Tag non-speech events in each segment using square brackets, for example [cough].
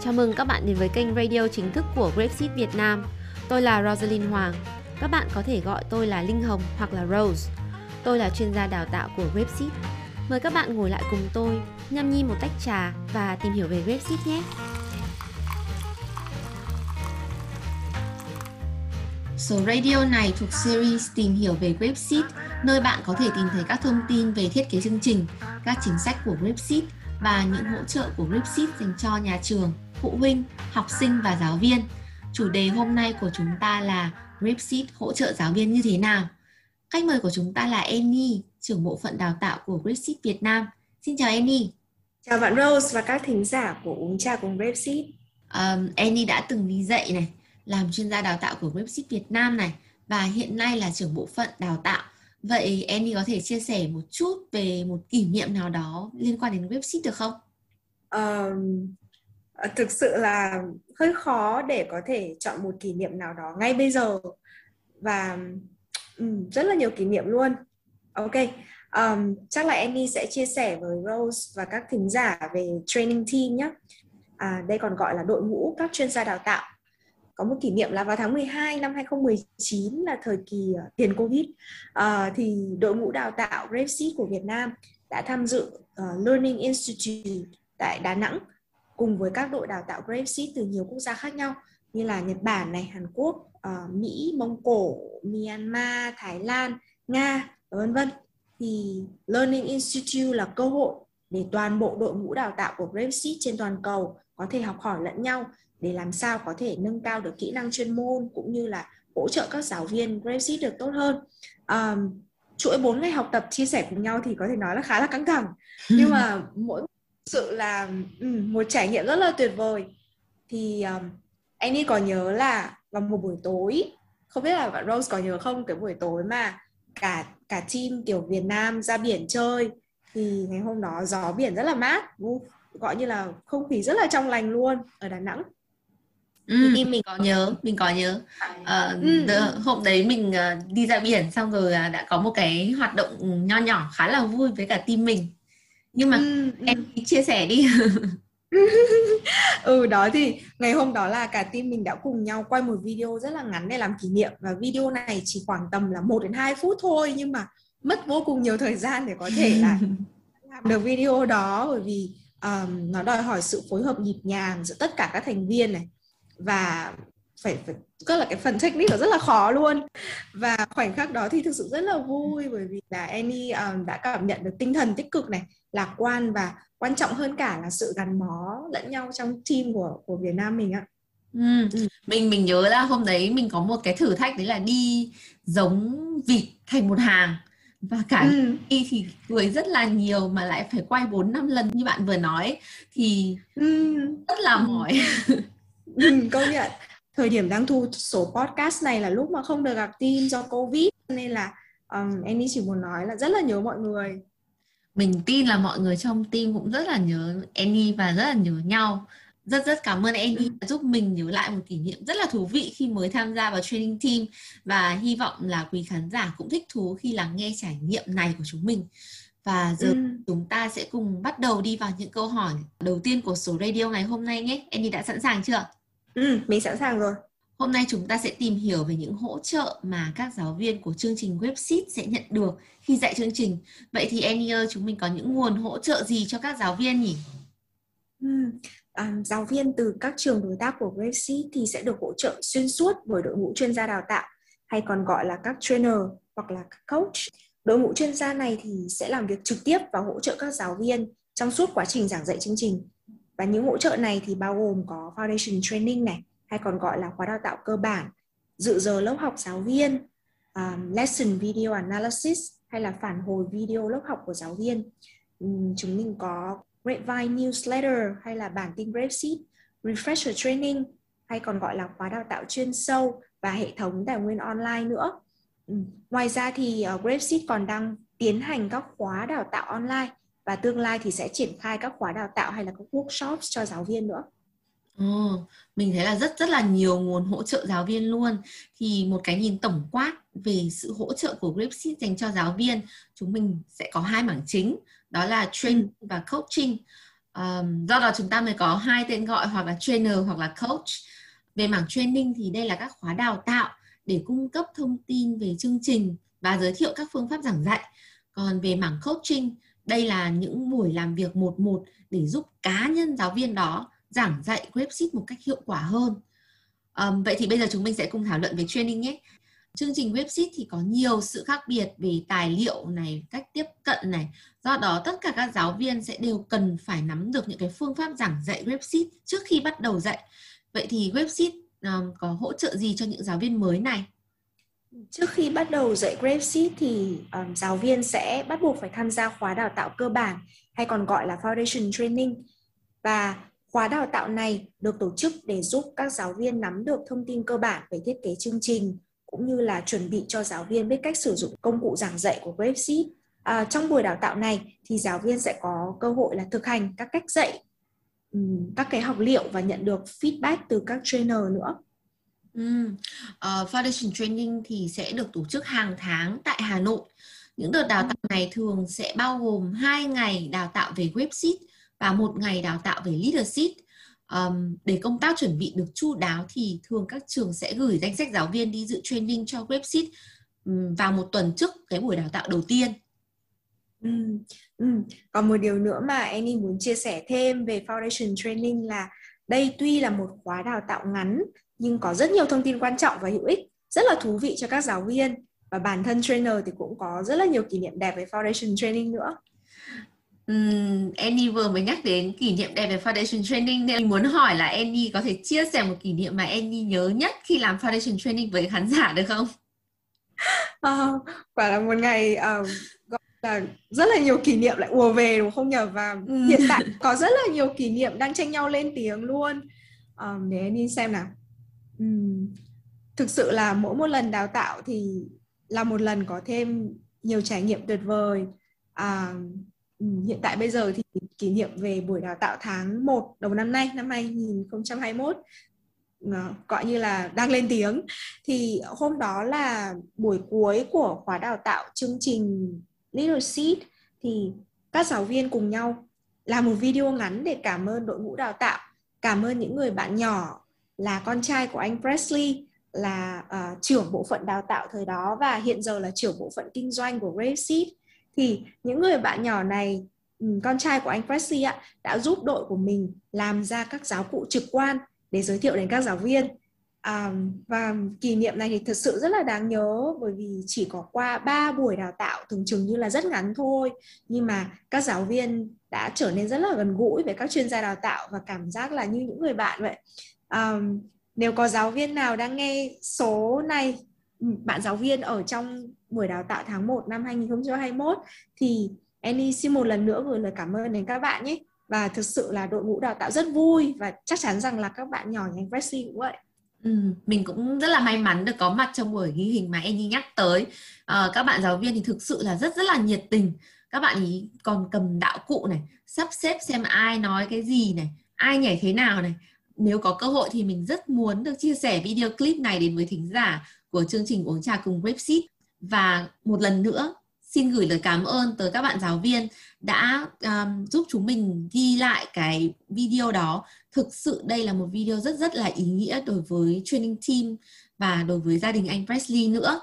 Chào mừng các bạn đến với kênh radio chính thức của Grapeseed Việt Nam. Tôi là Rosalind Hoàng. Các bạn có thể gọi tôi là Linh Hồng hoặc là Rose. Tôi là chuyên gia đào tạo của Grapeseed. Mời các bạn ngồi lại cùng tôi, nhâm nhi một tách trà và tìm hiểu về Grapeseed nhé. Số radio này thuộc series Tìm hiểu về Grapeseed, nơi bạn có thể tìm thấy các thông tin về thiết kế chương trình, các chính sách của Grapeseed và những hỗ trợ của Grapeseed dành cho nhà trường, phụ huynh, học sinh và giáo viên. Chủ đề hôm nay của chúng ta là Grapeseed hỗ trợ giáo viên như thế nào? Khách mời của chúng ta là Annie, trưởng bộ phận đào tạo của Grapeseed Việt Nam. Xin chào Annie. Chào bạn Rose và các thính giả của Uống Trà cùng Grapeseed. Um, Annie đã từng đi dạy này, làm chuyên gia đào tạo của Grapeseed Việt Nam này và hiện nay là trưởng bộ phận đào tạo. Vậy Annie có thể chia sẻ một chút về một kỷ niệm nào đó liên quan đến Grapeseed được không? Um, Ờ, thực sự là hơi khó để có thể chọn một kỷ niệm nào đó ngay bây giờ và um, rất là nhiều kỷ niệm luôn. Ok, um, chắc là Annie sẽ chia sẻ với Rose và các thính giả về training team nhé. À, đây còn gọi là đội ngũ các chuyên gia đào tạo có một kỷ niệm là vào tháng 12 năm 2019 là thời kỳ uh, tiền Covid uh, thì đội ngũ đào tạo Grapeseed của Việt Nam đã tham dự uh, Learning Institute tại Đà Nẵng cùng với các đội đào tạo Grapeseed từ nhiều quốc gia khác nhau như là Nhật Bản này, Hàn Quốc, uh, Mỹ, Mông Cổ, Myanmar, Thái Lan, Nga vân vân thì Learning Institute là cơ hội để toàn bộ đội ngũ đào tạo của Grapeseed trên toàn cầu có thể học hỏi lẫn nhau để làm sao có thể nâng cao được kỹ năng chuyên môn cũng như là hỗ trợ các giáo viên Grapeseed được tốt hơn. Um, chuỗi 4 ngày học tập chia sẻ cùng nhau thì có thể nói là khá là căng thẳng nhưng mà [laughs] mỗi sự là um, một trải nghiệm rất là tuyệt vời. Thì um, anh ấy có nhớ là vào một buổi tối không biết là bạn Rose có nhớ không cái buổi tối mà cả cả team kiểu Việt Nam ra biển chơi thì ngày hôm đó gió biển rất là mát gọi như là không khí rất là trong lành luôn ở Đà Nẵng. Ừ, thì mình có nhớ mình có nhớ. Uh, ừ. hôm đấy mình uh, đi ra biển xong rồi uh, đã có một cái hoạt động nho nhỏ khá là vui với cả team mình nhưng mà ừ, em ừ. chia sẻ đi. [laughs] Ừ đó thì ngày hôm đó là cả team mình đã cùng nhau quay một video rất là ngắn để làm kỷ niệm. Và video này chỉ khoảng tầm là 1 đến 2 phút thôi nhưng mà mất vô cùng nhiều thời gian để có thể là [laughs] làm được video đó. Bởi vì um, nó đòi hỏi sự phối hợp nhịp nhàng giữa tất cả các thành viên này. Và phải phải rất là cái phần technique là rất là khó luôn và khoảnh khắc đó thì thực sự rất là vui bởi vì là Annie um, đã cảm nhận được tinh thần tích cực này lạc quan và quan trọng hơn cả là sự gắn bó lẫn nhau trong team của của Việt Nam mình ạ. Ừ. ừ. mình mình nhớ là hôm đấy mình có một cái thử thách đấy là đi giống vịt thành một hàng và cả ừ. đi thì cười rất là nhiều mà lại phải quay 4 năm lần như bạn vừa nói thì ừ. rất là mỏi. ừ, công nhận thời điểm đang thu số podcast này là lúc mà không được gặp team do covid nên là um, Annie chỉ muốn nói là rất là nhớ mọi người. Mình tin là mọi người trong team cũng rất là nhớ Annie và rất là nhớ nhau. Rất rất cảm ơn Annie đã giúp mình nhớ lại một kỷ niệm rất là thú vị khi mới tham gia vào training team. Và hy vọng là quý khán giả cũng thích thú khi lắng nghe trải nghiệm này của chúng mình. Và giờ ừ. chúng ta sẽ cùng bắt đầu đi vào những câu hỏi đầu tiên của số radio ngày hôm nay nhé. Annie đã sẵn sàng chưa Ừ, mình sẵn sàng rồi. Hôm nay chúng ta sẽ tìm hiểu về những hỗ trợ mà các giáo viên của chương trình Webseed sẽ nhận được khi dạy chương trình. Vậy thì Annie ơi, chúng mình có những nguồn hỗ trợ gì cho các giáo viên nhỉ? Ừ, à, giáo viên từ các trường đối tác của Webseed thì sẽ được hỗ trợ xuyên suốt bởi đội ngũ chuyên gia đào tạo hay còn gọi là các trainer hoặc là các coach. Đội ngũ chuyên gia này thì sẽ làm việc trực tiếp và hỗ trợ các giáo viên trong suốt quá trình giảng dạy chương trình và những hỗ trợ này thì bao gồm có foundation training này hay còn gọi là khóa đào tạo cơ bản dự giờ lớp học giáo viên um, lesson video analysis hay là phản hồi video lớp học của giáo viên. Um, chúng mình có grapevine newsletter hay là bản tin grapeseed refresher training hay còn gọi là khóa đào tạo chuyên sâu và hệ thống tài nguyên online nữa. Um, ngoài ra thì ờ, uh, grapeseed còn đang tiến hành các khóa đào tạo online và tương lai thì sẽ triển khai các khóa đào tạo hay là các workshop cho giáo viên nữa. Ồ, mình thấy là rất rất là nhiều nguồn hỗ trợ giáo viên luôn. Thì một cái nhìn tổng quát về sự hỗ trợ của Gripseed dành cho giáo viên, chúng mình sẽ có hai mảng chính, đó là training và coaching. Um, do đó chúng ta mới có hai tên gọi hoặc là trainer hoặc là coach. Về mảng training thì đây là các khóa đào tạo để cung cấp thông tin về chương trình và giới thiệu các phương pháp giảng dạy. Còn về mảng coaching, đây là những buổi làm việc một một để giúp cá nhân giáo viên đó giảng dạy website một cách hiệu quả hơn. À, vậy thì bây giờ chúng mình sẽ cùng thảo luận về training nhé. Chương trình website thì có nhiều sự khác biệt về tài liệu này, cách tiếp cận này. Do đó tất cả các giáo viên sẽ đều cần phải nắm được những cái phương pháp giảng dạy website trước khi bắt đầu dạy. Vậy thì website um, có hỗ trợ gì cho những giáo viên mới này? Trước khi bắt đầu dạy Grapeseed thì um, giáo viên sẽ bắt buộc phải tham gia khóa đào tạo cơ bản hay còn gọi là Foundation Training. Và khóa đào tạo này được tổ chức để giúp các giáo viên nắm được thông tin cơ bản về thiết kế chương trình cũng như là chuẩn bị cho giáo viên biết cách sử dụng công cụ giảng dạy của Grapeseed. À, trong buổi đào tạo này thì giáo viên sẽ có cơ hội là thực hành các cách dạy, um, các cái học liệu và nhận được feedback từ các trainer nữa. Uh, Foundation Training thì sẽ được tổ chức hàng tháng tại Hà Nội. Những đợt đào tạo này thường sẽ bao gồm 2 ngày đào tạo về website và một ngày đào tạo về leadership. Um, để công tác chuẩn bị được chu đáo thì thường các trường sẽ gửi danh sách giáo viên đi dự training cho website um, vào một tuần trước cái buổi đào tạo đầu tiên. Ừ, ừ. Còn một điều nữa mà Annie muốn chia sẻ thêm về Foundation Training là đây tuy là một khóa đào tạo ngắn nhưng có rất nhiều thông tin quan trọng và hữu ích rất là thú vị cho các giáo viên và bản thân trainer thì cũng có rất là nhiều kỷ niệm đẹp về foundation training nữa Um, Annie vừa mới nhắc đến kỷ niệm đẹp về foundation training nên mình muốn hỏi là Annie có thể chia sẻ một kỷ niệm mà Annie nhớ nhất khi làm foundation training với khán giả được không? Uh, [laughs] quả là một ngày uh, là rất là nhiều kỷ niệm lại ùa về đúng không nhờ và ừ. hiện tại [laughs] có rất là nhiều kỷ niệm đang tranh nhau lên tiếng luôn. Um, để Annie xem nào. Um, thực sự là mỗi một lần đào tạo thì là một lần có thêm nhiều trải nghiệm tuyệt vời. À, hiện tại bây giờ thì kỷ niệm về buổi đào tạo tháng 1 đầu năm nay năm 2021 ờ, gọi như là đang lên tiếng. Thì hôm đó là buổi cuối của khóa đào tạo chương trình Leadership thì các giáo viên cùng nhau làm một video ngắn để cảm ơn đội ngũ đào tạo cảm ơn những người bạn nhỏ là con trai của anh Presley là uh, trưởng bộ phận đào tạo thời đó và hiện giờ là trưởng bộ phận kinh doanh của Grapeseed thì những người bạn nhỏ này con trai của anh Presley ạ đã giúp đội của mình làm ra các giáo cụ trực quan để giới thiệu đến các giáo viên à, và kỷ niệm này thì thật sự rất là đáng nhớ bởi vì chỉ có qua 3 buổi đào tạo tưởng chừng như là rất ngắn thôi. Nhưng mà các giáo viên đã trở nên rất là gần gũi với các chuyên gia đào tạo và cảm giác là như những người bạn vậy. À, nếu có giáo viên nào đang nghe số này bạn giáo viên ở trong buổi đào tạo tháng 1 năm 2021 thì Annie xin một lần nữa gửi lời cảm ơn đến các bạn nhé. Và thực sự là đội ngũ đào tạo rất vui và chắc chắn rằng là các bạn nhỏ nhánh Wesley cũng vậy. Ừ, mình cũng rất là may mắn được có mặt trong buổi ghi hình mà Annie nhắc tới. À, các bạn giáo viên thì thực sự là rất rất là nhiệt tình. Các bạn ý còn cầm đạo cụ này, sắp xếp xem ai nói cái gì này, ai nhảy thế nào này nếu có cơ hội thì mình rất muốn được chia sẻ video clip này đến với thính giả của chương trình uống trà cùng Brexit. và một lần nữa xin gửi lời cảm ơn tới các bạn giáo viên đã um, giúp chúng mình ghi lại cái video đó thực sự đây là một video rất rất là ý nghĩa đối với training team và đối với gia đình anh Presley nữa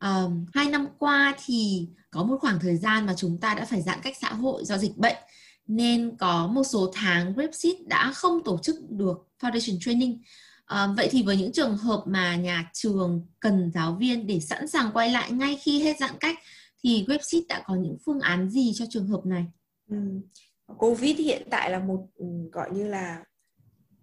um, hai năm qua thì có một khoảng thời gian mà chúng ta đã phải giãn cách xã hội do dịch bệnh nên có một số tháng Grapseed đã không tổ chức được Foundation Training. À, vậy thì với những trường hợp mà nhà trường cần giáo viên để sẵn sàng quay lại ngay khi hết giãn cách thì Grapseed đã có những phương án gì cho trường hợp này? Ừ. Covid hiện tại là một gọi như là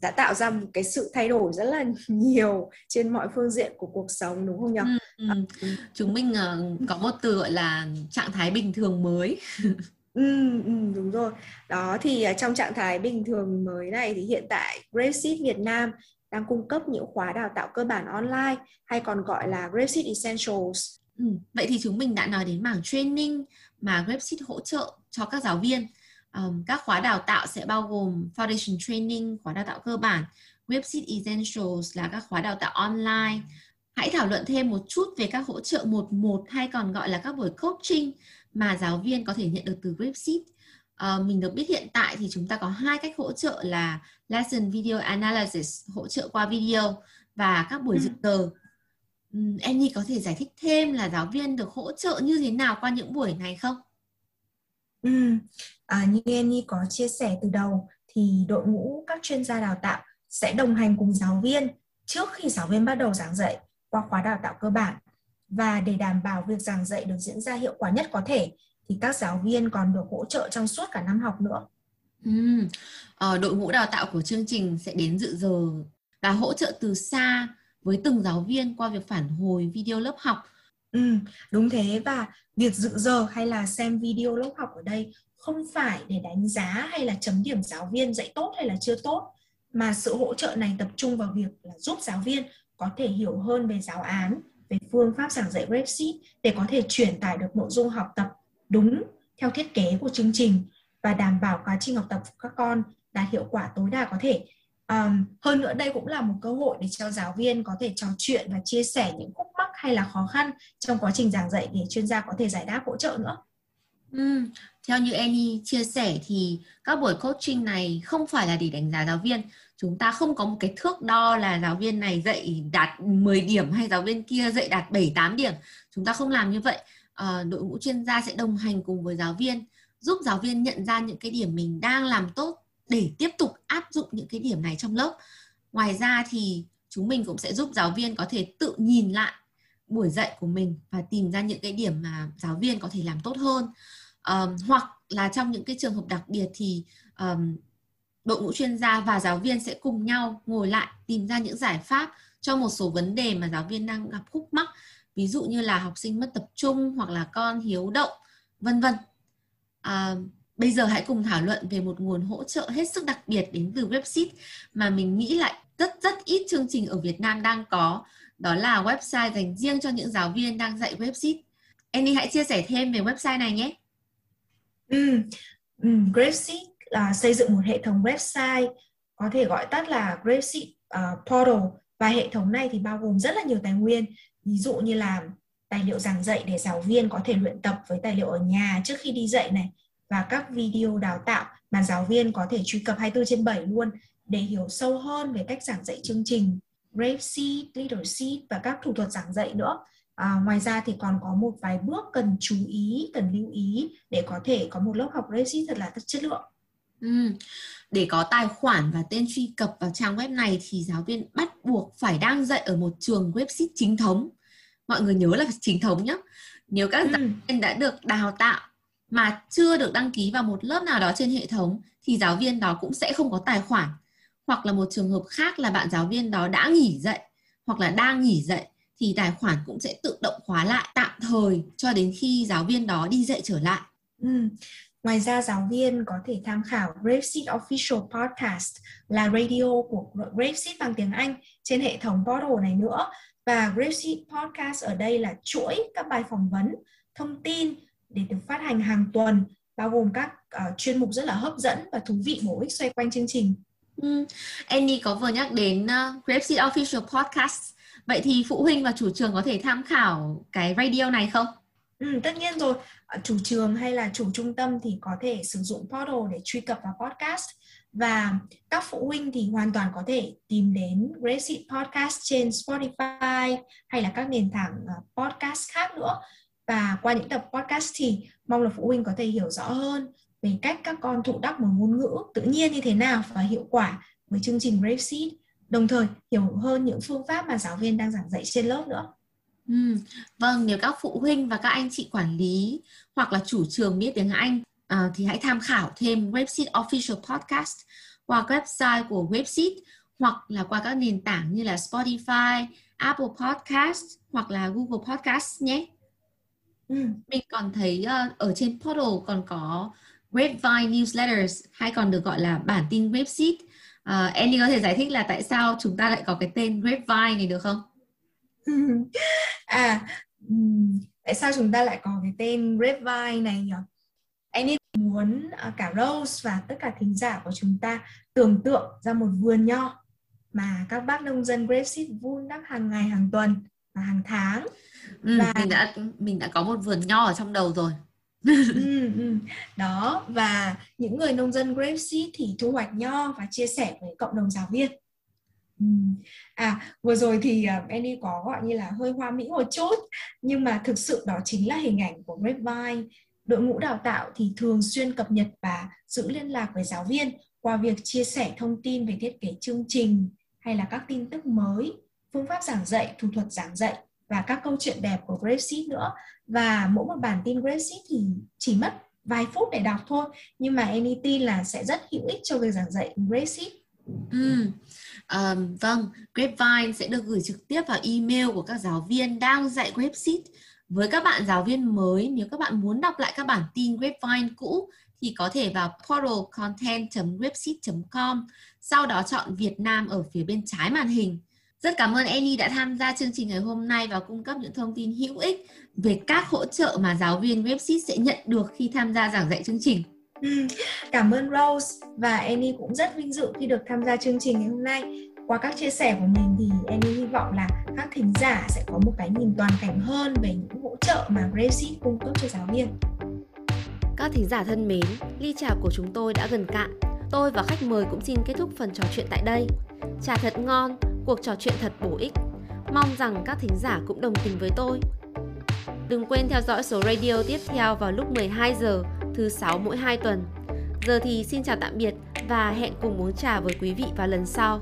đã tạo ra một cái sự thay đổi rất là nhiều trên mọi phương diện của cuộc sống đúng không nhỉ? Ừ, ừ. Chúng mình uh, có một từ gọi là trạng thái bình thường mới. [laughs] Ừ, ừ, đúng rồi. Đó thì uh, trong trạng thái bình thường mới này thì hiện tại Grapeseed Việt Nam đang cung cấp những khóa đào tạo cơ bản online hay còn gọi là Grapeseed Essentials. Ừ, vậy thì chúng mình đã nói đến mảng training mà Grapeseed hỗ trợ cho các giáo viên. Um, các khóa đào tạo sẽ bao gồm Foundation Training, khóa đào tạo cơ bản, Grapeseed Essentials là các khóa đào tạo online. Hãy thảo luận thêm một chút về các hỗ trợ một một hay còn gọi là các buổi coaching mà giáo viên có thể nhận được từ Grapseed. uh, mình được biết hiện tại thì chúng ta có hai cách hỗ trợ là lesson video analysis hỗ trợ qua video và các buổi ừ. dự giờ um, Annie có thể giải thích thêm là giáo viên được hỗ trợ như thế nào qua những buổi này không? Ừ, à, như Annie có chia sẻ từ đầu thì đội ngũ các chuyên gia đào tạo sẽ đồng hành cùng giáo viên trước khi giáo viên bắt đầu giảng dạy qua khóa đào tạo cơ bản và để đảm bảo việc giảng dạy được diễn ra hiệu quả nhất có thể thì các giáo viên còn được hỗ trợ trong suốt cả năm học nữa. Ừ. À, đội ngũ đào tạo của chương trình sẽ đến dự giờ và hỗ trợ từ xa với từng giáo viên qua việc phản hồi video lớp học. Ừ, đúng thế và việc dự giờ hay là xem video lớp học ở đây không phải để đánh giá hay là chấm điểm giáo viên dạy tốt hay là chưa tốt mà sự hỗ trợ này tập trung vào việc là giúp giáo viên có thể hiểu hơn về giáo án, về phương pháp giảng dạy Brexit để có thể truyền tải được nội dung học tập đúng theo thiết kế của chương trình và đảm bảo quá trình học tập của các con đạt hiệu quả tối đa có thể. Um, hơn nữa đây cũng là một cơ hội để cho giáo viên có thể trò chuyện và chia sẻ những khúc hay là khó khăn trong quá trình giảng dạy để chuyên gia có thể giải đáp hỗ trợ nữa. Ừ, theo như Annie chia sẻ thì các buổi coaching này không phải là để đánh giá giáo viên. Chúng ta không có một cái thước đo là giáo viên này dạy đạt 10 điểm hay giáo viên kia dạy đạt 7 8 điểm. Chúng ta không làm như vậy. À, đội ngũ chuyên gia sẽ đồng hành cùng với giáo viên giúp giáo viên nhận ra những cái điểm mình đang làm tốt để tiếp tục áp dụng những cái điểm này trong lớp. Ngoài ra thì chúng mình cũng sẽ giúp giáo viên có thể tự nhìn lại buổi dạy của mình và tìm ra những cái điểm mà giáo viên có thể làm tốt hơn. Um, hoặc là trong những cái trường hợp đặc biệt thì um, đội ngũ chuyên gia và giáo viên sẽ cùng nhau ngồi lại tìm ra những giải pháp cho một số vấn đề mà giáo viên đang gặp khúc mắc. Ví dụ như là học sinh mất tập trung hoặc là con hiếu động vân vân. À, bây giờ hãy cùng thảo luận về một nguồn hỗ trợ hết sức đặc biệt đến từ website mà mình nghĩ lại rất rất ít chương trình ở Việt Nam đang có đó là website dành riêng cho những giáo viên đang dạy website Annie hãy chia sẻ thêm về website này nhé. Ừ, ừ Grapeseed là xây dựng một hệ thống website có thể gọi tắt là Grapeseed uh, à, Portal. Và hệ thống này thì bao gồm rất là nhiều tài nguyên. Ví dụ như là tài liệu giảng dạy để giáo viên có thể luyện tập với tài liệu ở nhà trước khi đi dạy này và các video đào tạo mà giáo viên có thể truy cập 24 trên 7 luôn để hiểu sâu hơn về cách giảng dạy chương trình. Grapeseed, Leaderseed và các thủ thuật giảng dạy nữa À, ngoài ra thì còn có một vài bước cần chú ý, cần lưu ý để có thể có một lớp học Rexit thật là chất lượng. Ừ. Để có tài khoản và tên truy cập vào trang web này thì giáo viên bắt buộc phải đang dạy ở một trường website chính thống. Mọi người nhớ là chính thống nhé. Nếu các ừ. giáo viên đã được đào tạo mà chưa được đăng ký vào một lớp nào đó trên hệ thống thì giáo viên đó cũng sẽ không có tài khoản. Hoặc là một trường hợp khác là bạn giáo viên đó đã nghỉ dạy hoặc là đang nghỉ dạy thì tài khoản cũng sẽ tự động khóa lại tạm thời cho đến khi giáo viên đó đi dạy trở lại. Ừ. Ngoài ra giáo viên có thể tham khảo Grapeseed Official Podcast là radio của Grapeseed bằng tiếng Anh trên hệ thống portal này nữa. Và Grapeseed Podcast ở đây là chuỗi các bài phỏng vấn, thông tin để được phát hành hàng tuần bao gồm các uh, chuyên mục rất là hấp dẫn và thú vị bổ ích xoay quanh chương trình. Ừ. Annie có vừa nhắc đến uh, Grapeseed Official Podcast Vậy thì phụ huynh và chủ trường có thể tham khảo cái radio này không? Ừ, tất nhiên rồi. Ờ, chủ trường hay là chủ trung tâm thì có thể sử dụng portal để truy cập vào podcast và các phụ huynh thì hoàn toàn có thể tìm đến Gracie Podcast trên Spotify hay là các nền tảng ờ, podcast khác nữa và qua những tập podcast thì mong là phụ huynh có thể hiểu rõ hơn về cách các con thụ đắc một ngôn ngữ tự nhiên như thế nào và hiệu quả với chương trình Grapeseed đồng thời hiểu hơn những phương pháp mà giáo viên đang giảng dạy trên lớp nữa. Ừ, vâng, nếu các phụ huynh và các anh chị quản lý hoặc là chủ trường biết tiếng Anh uh, thì hãy tham khảo thêm Webseed Official Podcast qua website của Webseed hoặc là qua các nền tảng như là Spotify, Apple Podcast hoặc là Google Podcast nhé. Ừ. Mình còn thấy uh, ở trên portal còn có Grapevine Newsletters hay còn được gọi là bản tin Webseed Uh, Andy có thể giải thích là tại sao chúng ta lại có cái tên Grapevine này được không? [laughs] à, tại sao chúng ta lại có cái tên Grapevine này nhỉ? Andy muốn uh, cả Rose và tất cả thính giả của chúng ta tưởng tượng ra một vườn nho mà các bác nông dân Grapeseed vun đắp hàng ngày, hàng tuần và hàng tháng. Ừ, và mình đã mình đã có một vườn nho ở trong đầu rồi ừ, ừ. đó và những người nông dân grapeseed thì thu hoạch nho và chia sẻ với cộng đồng giáo viên ừ. À vừa rồi thì à, uh, Annie có gọi như là hơi hoa mỹ một chút nhưng mà thực sự đó chính là hình ảnh của Grapevine đội ngũ đào tạo thì thường xuyên cập nhật và giữ liên lạc với giáo viên qua việc chia sẻ thông tin về thiết kế chương trình hay là các tin tức mới phương pháp giảng dạy thủ thuật giảng dạy và các câu chuyện đẹp của Grapeseed nữa và mỗi một bản tin Grapeseed thì chỉ mất vài phút để đọc thôi nhưng mà em tin là sẽ rất hữu ích cho việc giảng dạy Grapeseed Ừ. Um, vâng, Grapevine sẽ được gửi trực tiếp vào email của các giáo viên đang dạy Grapeseed. Với các bạn giáo viên mới, nếu các bạn muốn đọc lại các bản tin Grapevine cũ thì có thể vào portalcontent.grapeseed.com, sau đó chọn Việt Nam ở phía bên trái màn hình. Rất cảm ơn Annie đã tham gia chương trình ngày hôm nay và cung cấp những thông tin hữu ích về các hỗ trợ mà giáo viên Webseed sẽ nhận được khi tham gia giảng dạy chương trình. Ừ, cảm ơn Rose và Annie cũng rất vinh dự khi được tham gia chương trình ngày hôm nay. Qua các chia sẻ của mình thì Annie hy vọng là các thính giả sẽ có một cái nhìn toàn cảnh hơn về những hỗ trợ mà Gracie cung cấp cho giáo viên. Các thính giả thân mến, ly trà của chúng tôi đã gần cạn. Tôi và khách mời cũng xin kết thúc phần trò chuyện tại đây. Trà thật ngon, cuộc trò chuyện thật bổ ích. Mong rằng các thính giả cũng đồng tình với tôi. Đừng quên theo dõi số radio tiếp theo vào lúc 12 giờ thứ sáu mỗi 2 tuần. Giờ thì xin chào tạm biệt và hẹn cùng uống trà với quý vị vào lần sau.